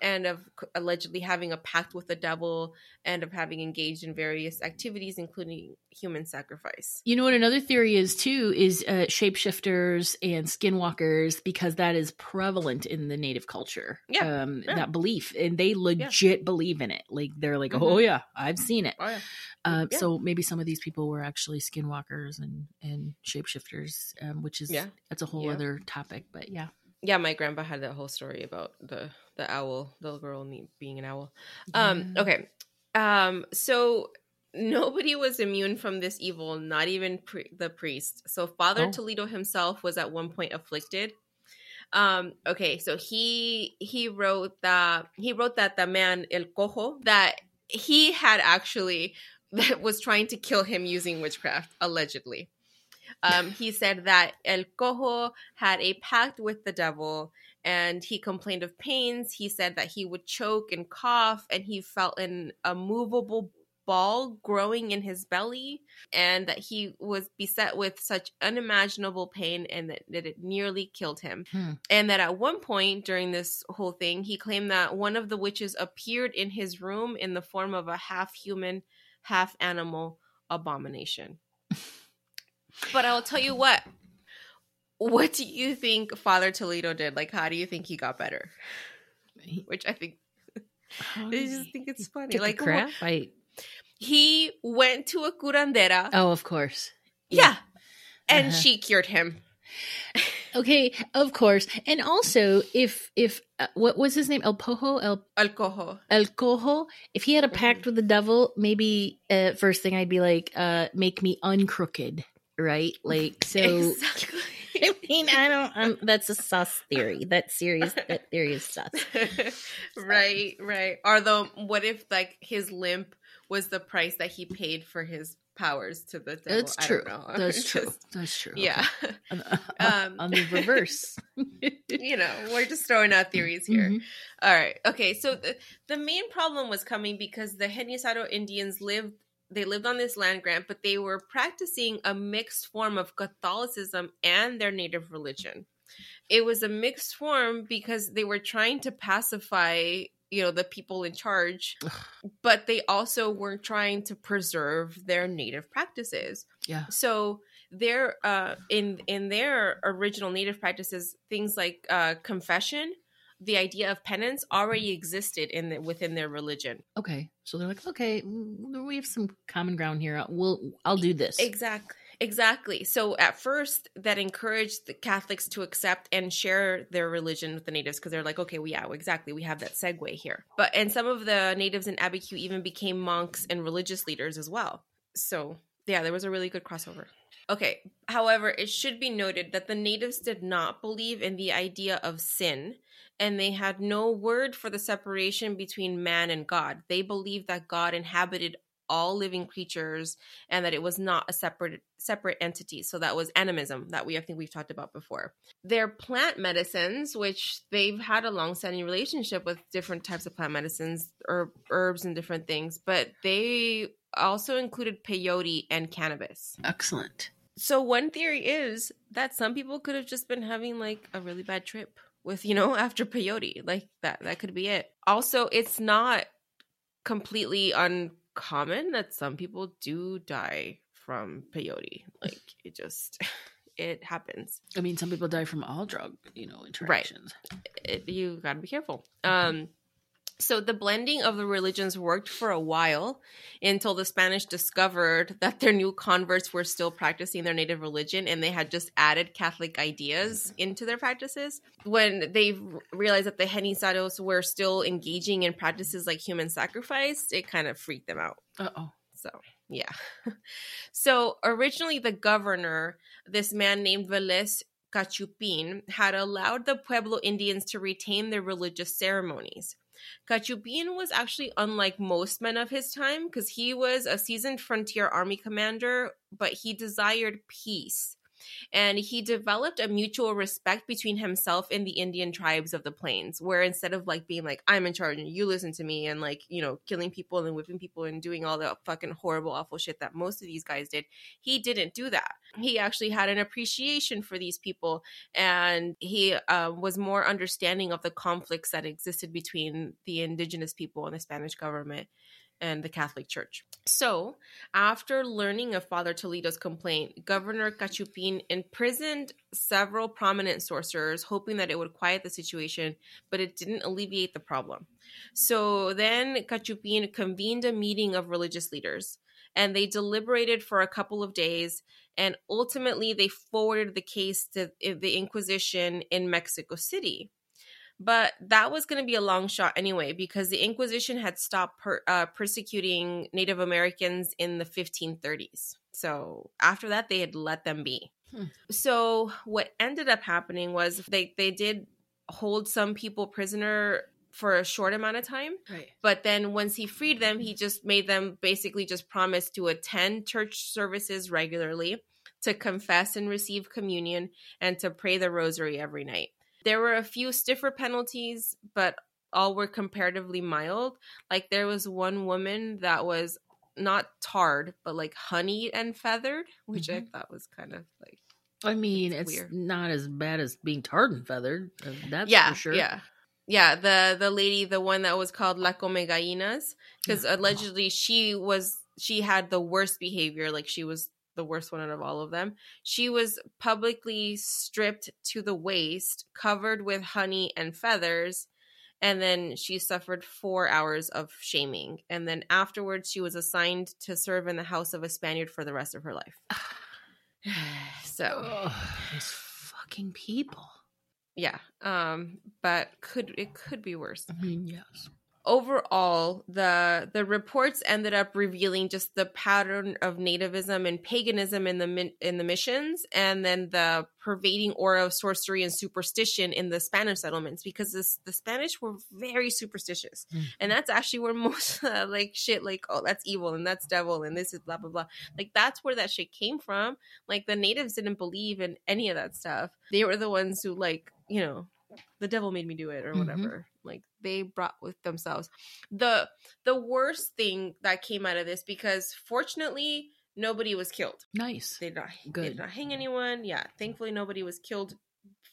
and of allegedly having a pact with the devil, and of having engaged in various activities, including human sacrifice. You know what another theory is too is uh, shapeshifters and skinwalkers because that is prevalent in the native culture. Yeah, um, yeah. that belief, and they legit believe in it. Like they're like, Mhm. oh yeah, I've seen it. Oh yeah. Uh, Yeah. So maybe some of these people were actually skinwalkers and and shapeshifters, um, which is Yeah. that's a whole Yeah. other topic. But yeah, Yeah, my grandpa had that whole story about the the owl, the little girl being an owl. Um, Yeah. okay. Um, so nobody was immune from this evil, not even pri- the priest. So Father Oh. Toledo himself was at one point afflicted. Um, okay, so he he wrote that he wrote that the man El Cojo that he had actually that [laughs] was trying to kill him using witchcraft, allegedly. Um, he said that El Cojo had a pact with the devil and he complained of pains. He said that he would choke and cough, and he felt an a movable ball growing in his belly, and that he was beset with such unimaginable pain, and that, that it nearly killed him. Hmm. And that at one point during this whole thing, he claimed that one of the witches appeared in his room in the form of a half human, half animal abomination. But I'll tell you what. What do you think Father Toledo did? Like, how do you think he got better? Which I think I just think it's funny. Like, crap. I he went to a curandera, oh, of course. yeah, and Uh-huh. she cured him. [laughs] Okay, of course. And also, if if uh, what was his name? El Pojo, El El cojo. El Cojo. If he had a Mm-hmm. pact with the devil, maybe uh, first thing I'd be like, uh, make me uncrooked, right? Like [laughs] so. Exactly. [laughs] I mean, I don't. Um, that's a sus theory. That serious. That theory is sus. [laughs] right, right. The what if like his limp was the price that he paid for his powers to the devil? That's true. That's true. just- That's true. yeah. Okay. Um, on the reverse. you know, we're just throwing out theories here. Mhm. All right. Okay. So the, the main problem was coming because the Genizaro Indians lived they lived on this land grant, but they were practicing a mixed form of Catholicism and their native religion. It was a mixed form because they were trying to pacify, you know, the people in charge, but they also were trying to preserve their native practices. Yeah. So their uh in in their original native practices, things like uh confession the idea of penance already existed in the, within their religion. Okay, so they're like, okay, mm, we have some common ground here. We'll, I'll do this. Exactly. Exactly. So at first, that encouraged the Catholics to accept and share their religion with the natives because they're like, okay, well, yeah, exactly. We have that segue here. But and some of the natives in Abiquiu even became monks and religious leaders as well. So yeah, there was a really good crossover. Okay. However, it should be noted that the natives did not believe in the idea of sin and they had no word for the separation between man and God. They believed that God inhabited all living creatures and that it was not a separate separate entity so that was animism that we i think we've talked about before their plant medicines which they've had a long-standing relationship with different types of plant medicines or herbs and different things but they also included peyote and cannabis excellent so one theory is that some people could have just been having like a really bad trip with, you know, [laughs] after peyote. Like that that could be it. Also, it's not completely uncommon that some people do die from peyote. Like [laughs] it just [laughs] it happens. I mean, some people die from all drug, you know, interactions. Right. It, you got to be careful. Um so the blending of the religions worked for a while until the Spanish discovered that their new converts were still practicing their native religion and they had just added Catholic ideas mm-hmm. into their practices. When they realized that the Genizaros were still engaging in practices like human sacrifice, it kind of freaked them out. Uh-oh. So, yeah. [laughs] so, originally the governor, this man named Velez Cachupin, had allowed the Pueblo Indians to retain their religious ceremonies. Cachupin was actually unlike most men of his time because he was a seasoned frontier army commander, but he desired peace and he developed a mutual respect between himself and the Indian tribes of the plains, where instead of like being like, I'm in charge and you listen to me, and like, you know, killing people and whipping people and doing all the fucking horrible, awful shit that most of these guys did, he didn't do that. He actually had an appreciation for these people and he uh, was more understanding of the conflicts that existed between the indigenous people and the Spanish government and the Catholic Church. So, after learning of Father Toledo's complaint, Governor Cachupin imprisoned several prominent sorcerers, hoping that it would quiet the situation, but it didn't alleviate the problem. So, then Cachupin convened a meeting of religious leaders, and they deliberated for a couple of days, and ultimately they forwarded the case to the Inquisition in Mexico City. But that was going to be a long shot anyway, because the Inquisition had stopped per, uh, persecuting Native Americans in the 1530s. So after that, they had let them be. Hmm. So what ended up happening was they they did hold some people prisoner for a short amount of time. Right. But then once he freed them, he just made them basically just promise to attend church services regularly, to confess and receive communion, and to pray the rosary every night. There were a few stiffer penalties, but all were comparatively mild. Like there was one woman that was not tarred, but like honeyed and feathered, which mm-hmm. I thought was kind of like. I mean, it's weird. not as bad as being tarred and feathered. Uh, that's yeah, for sure. Yeah. Yeah, the the lady, the one that was called La Come Gallinas, because allegedly she was she had the worst behavior. Like she was the worst one out of all of them. She was publicly stripped to the waist, covered with honey and feathers, and then she suffered four hours of shaming. And then afterwards, she was assigned to serve in the house of a Spaniard for the rest of her life. [sighs] [sighs] so, oh, these fucking people. Yeah, um, but could it could be worse? I mean, yes overall the the reports ended up revealing just the pattern of nativism and paganism in the in the missions and then the pervading aura of sorcery and superstition in the Spanish settlements because this, the Spanish were very superstitious. Mm-hmm. and that's actually where [laughs] most uh, like shit like oh that's evil and that's devil and this is blah blah blah. Like that's where that shit came from. Like the natives didn't believe in any of that stuff. They were the ones who like you know the devil made me do it or mm-hmm. whatever mm-hmm. like they brought with themselves the the worst thing that came out of this because fortunately nobody was killed nice they did not Good. they did not hang anyone yeah thankfully nobody was killed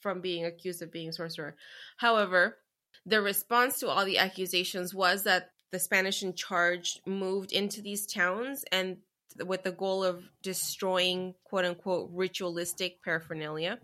from being accused of being a sorcerer however the response to all the accusations was that the spanish in charge moved into these towns and with the goal of destroying quote unquote ritualistic paraphernalia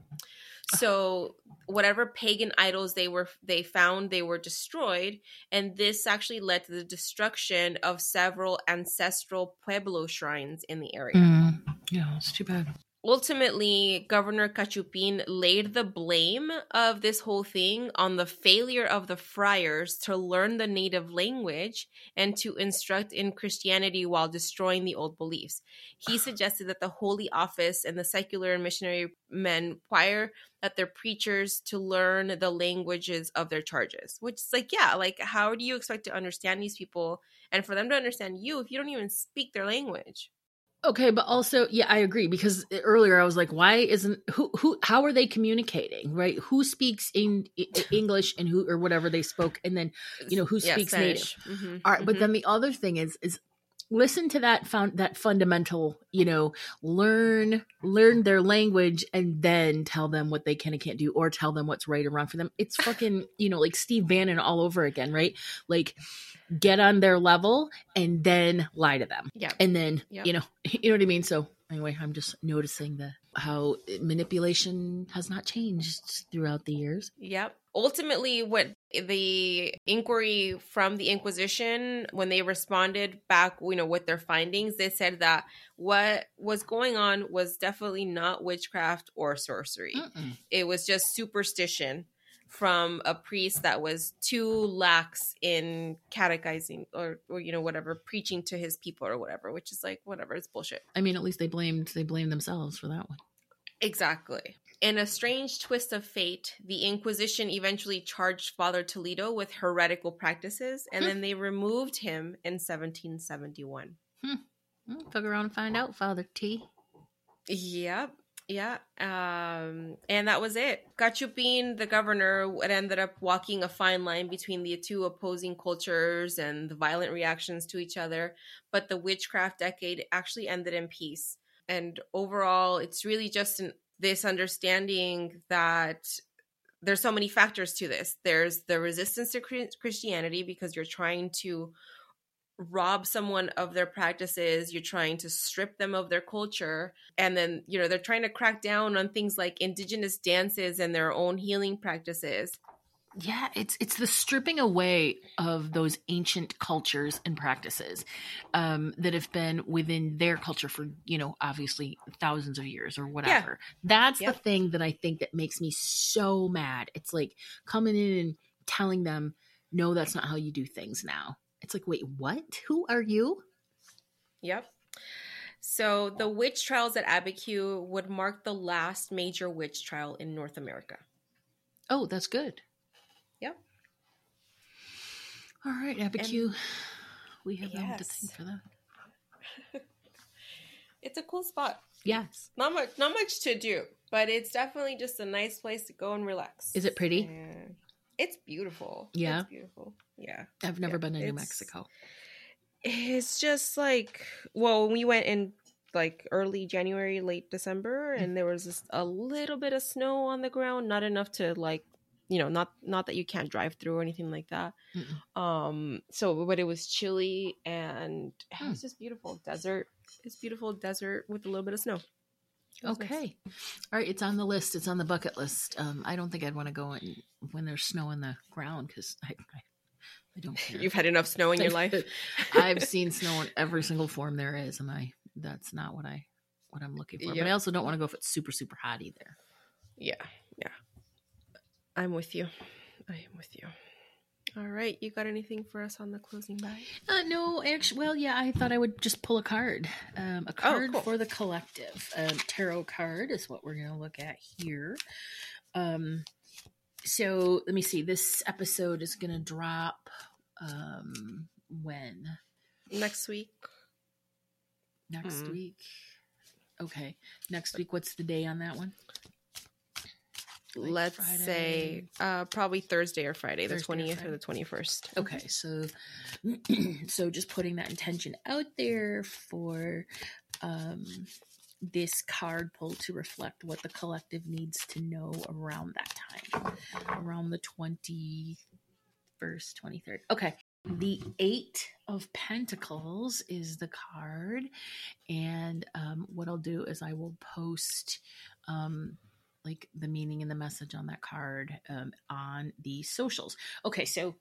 So whatever pagan idols they were they found they were destroyed and this actually led to the destruction of several ancestral pueblo shrines in the area. Mm, yeah, it's too bad. Ultimately governor cachupin laid the blame of this whole thing on the failure of the friars to learn the native language and to instruct in christianity while destroying the old beliefs. He [sighs] suggested that the holy office and the secular and missionary men require that their preachers to learn the languages of their charges which is like yeah like how do you expect to understand these people? And for them to understand you if you don't even speak their language Okay, but also, yeah, I agree because earlier I was like, why isn't who who how are they communicating, right? Who speaks in, i [laughs] English and who or whatever they spoke, and then you know who Yeah, speaks Spanish. native. Mhm, All right, but mhm. then the other thing is is listen to that found that fundamental, you know, learn learn their language and then tell them what they can and can't do, or tell them what's right and wrong for them. It's fucking you know like Steve Bannon all over again, right? Like get on their level and then lie to them yeah and then Yep. you know [laughs] you know what i mean so anyway i'm just noticing the how manipulation has not changed throughout the years Yep. Ultimately, what the inquiry from the Inquisition, when they responded back, you know, with their findings, they said that what was going on was definitely not witchcraft or sorcery. Mm-mm. It was just superstition from a priest that was too lax in catechizing or, or you know, whatever, preaching to his people or whatever, which is like, whatever, it's bullshit. i mean at least they blamed they blamed themselves for that one Exactly. In a strange twist of fate, the Inquisition eventually charged Father Toledo with heretical practices, and Hmm. then they removed him in 1771. Mm, fuck around and find out father t Yep. Yeah. Um, and that was it. Cachupin, the governor, would ended up walking a fine line between the two opposing cultures and the violent reactions to each other. But the witchcraft decade actually ended in peace. And overall, it's really just an, this understanding that there's so many factors to this. There's the resistance to Christianity because you're trying to rob someone of their practices, you're trying to strip them of their culture, and then, you know, they're trying to crack down on things like indigenous dances and their own healing practices. yeah it's it's the stripping away of those ancient cultures and practices um that have been within their culture for you know obviously thousands of years or whatever that's Yep. the thing that i think that makes me so mad it's like coming in and telling them no that's not how you do things now it's like wait what who are you Yep. So the witch trials at Abiquiu would mark the last major witch trial in North America. oh that's good Yep. all right abiquiu we have them to Yes. thank for that [laughs] It's a cool spot. yes Not much not much to do, but it's definitely just a nice place to go and relax. Is it pretty? And it's beautiful. Yeah? It's beautiful. Yeah. i've never Yeah, been to new mexico It's just like well, we went in like early January, late December, Mm. and there was just a little bit of snow on the ground, not enough to like, you know, not not that you can't drive through or anything like that. Mm-mm. Um, so but it was chilly and it Hmm. was just beautiful desert. It's beautiful desert with a little bit of snow. Was nice. Okay. All right. It's on the list. It's on the bucket list. Um, I don't think I'd want to go in when there's snow on the ground because I, I, I don't [laughs] care. You've had enough snow in your [laughs] life. I've seen [laughs] snow in every single form there is, and I that's not what I what I'm looking for. But I also don't want to go if it's super super hot either. Yeah, yeah. I'm with you. I am with you. All right, you got anything for us on the closing bag? Uh, no, actually, well, yeah, I thought I would just pull a card. Um, a card cool. for the collective. Um, tarot card is what we're going to look at here. Um, so let me see. This episode is going to drop um, when Next week. next Hmm. week. Okay, next week. What's the day on that one? Like Let's Friday? say uh probably Thursday or Friday, the Thursday or twentieth or, Friday. the twenty first. Okay, so [clears throat] so just putting that intention out there for um this card pull to reflect what the collective needs to know around that time. Around the 21st, 23rd. Okay. The Eight of Pentacles is the card. And um, what I'll do is I will post um, like the meaning and the message on that card um, on the socials. Okay, so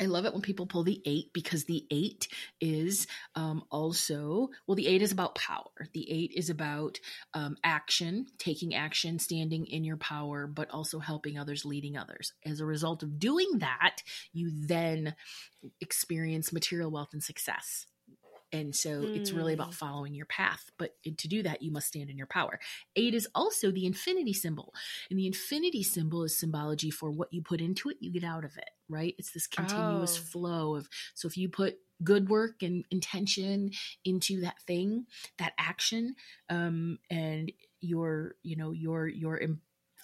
I love it when people pull the eight because the eight is um, also, well, the eight is about power. The eight is about um, action, taking action, standing in your power, but also helping others, leading others. As a result of doing that, you then experience material wealth and success. And so mm. it's really about hmm. following your path. But to do that, you must stand in your power. Eight is also the infinity symbol. And the infinity symbol is symbology for what you put into it, you get out of it, right? It's this continuous oh. flow of, so if you put good work and intention into that thing, that action, um, and you're, you know, you're, you're,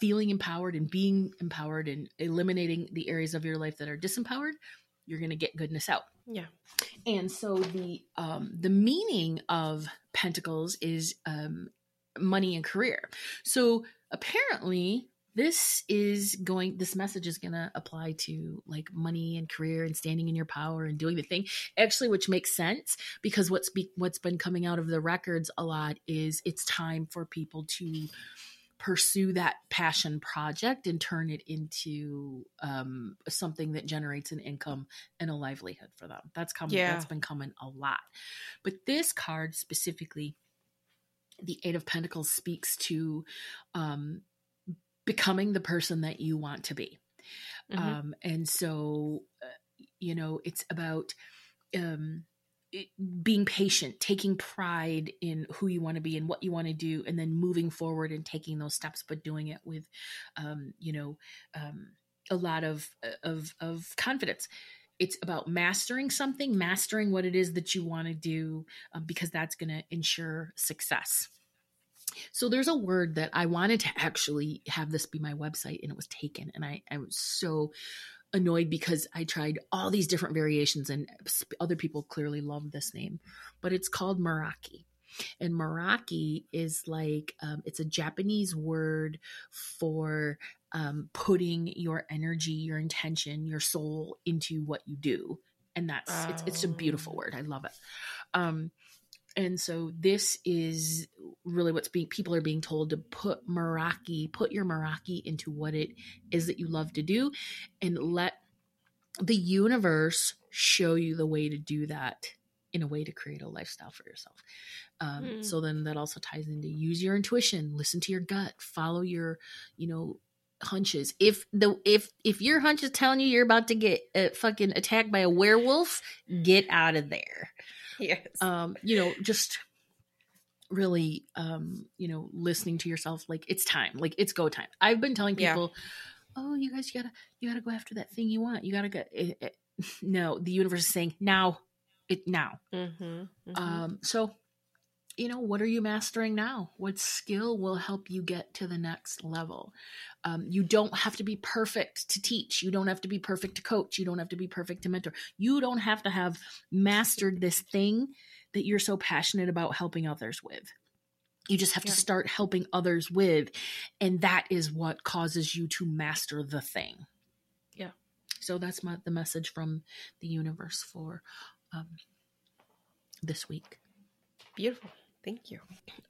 feeling empowered and being empowered and eliminating the areas of your life that are disempowered you're going to get goodness out. Yeah. And so the um, the meaning of pentacles is um, money and career. So apparently this is going this message is going to apply to like money and career and standing in your power and doing the thing actually which makes sense because what's be, what's been coming out of the records a lot is it's time for people to pursue that passion project and turn it into um, something that generates an income and a livelihood for them. That's coming. Yeah. That's been coming a lot. But this card specifically, the Eight of Pentacles speaks to um, becoming the person that you want to be. Mm-hmm. Um, and so, uh, you know, it's about um, being patient, taking pride in who you want to be and what you want to do, and then moving forward and taking those steps, but doing it with, um, you know, um, a lot of of of confidence. It's about mastering something, mastering what it is that you want to do, um, because that's going to ensure success. So there's a word that I wanted to actually have this be my website, and it was taken, and I I was so annoyed because I tried all these different variations and other people clearly love this name, but it's called Meraki. And Meraki is like, um, it's a Japanese word for um, putting your energy, your intention, your soul into what you do. And that's, oh. it's, it's a beautiful word. I love it. Um, and so this is really what's being people are being told to put Meraki, put your Meraki into what it is that you love to do and let the universe show you the way to do that in a way to create a lifestyle for yourself. Um, mm. So then that also ties into use your intuition, listen to your gut, follow your, you know, hunches. If the if if your hunch is telling you you're about to get uh, fucking attacked by a werewolf, get out of there. [laughs] yes. Um, you know, just really um, you know, listening to yourself like it's time. Like it's go time. I've been telling people, yeah. "Oh, you guys you got to you got to go after that thing you want. You got to go it, it, [laughs] No, the universe is saying now. It now. Mm-hmm, mm-hmm. Um, so you know, what are you mastering now? What skill will help you get to the next level? Um, you don't have to be perfect to teach. You don't have to be perfect to coach. You don't have to be perfect to mentor. You don't have to have mastered this thing that you're so passionate about helping others with. You just have yeah. to start helping others with. And that is what causes you to master the thing. Yeah. So that's my, the message from the universe for um, this week. Beautiful. Thank you.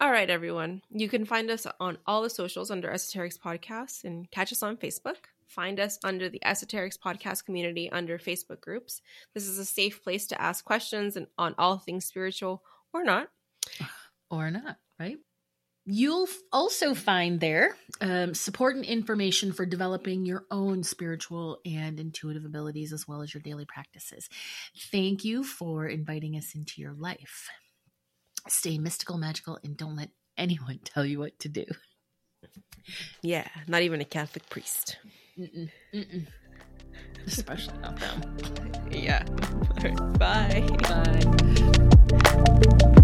All right, everyone. You can find us on all the socials under Esoterix Podcast and catch us on Facebook. Find us under the Esoterix Podcast community under Facebook groups. This is a safe place to ask questions and on all things spiritual or not. [sighs] Or not, right? You'll also find there um, support and information for developing your own spiritual and intuitive abilities as well as your daily practices. Thank you for inviting us into your life. Stay mystical, magical, and don't let anyone [laughs] tell you what to do. Yeah, not even a Catholic priest. Mm-mm, mm-mm. Especially not them. [laughs] yeah. Bye. Bye.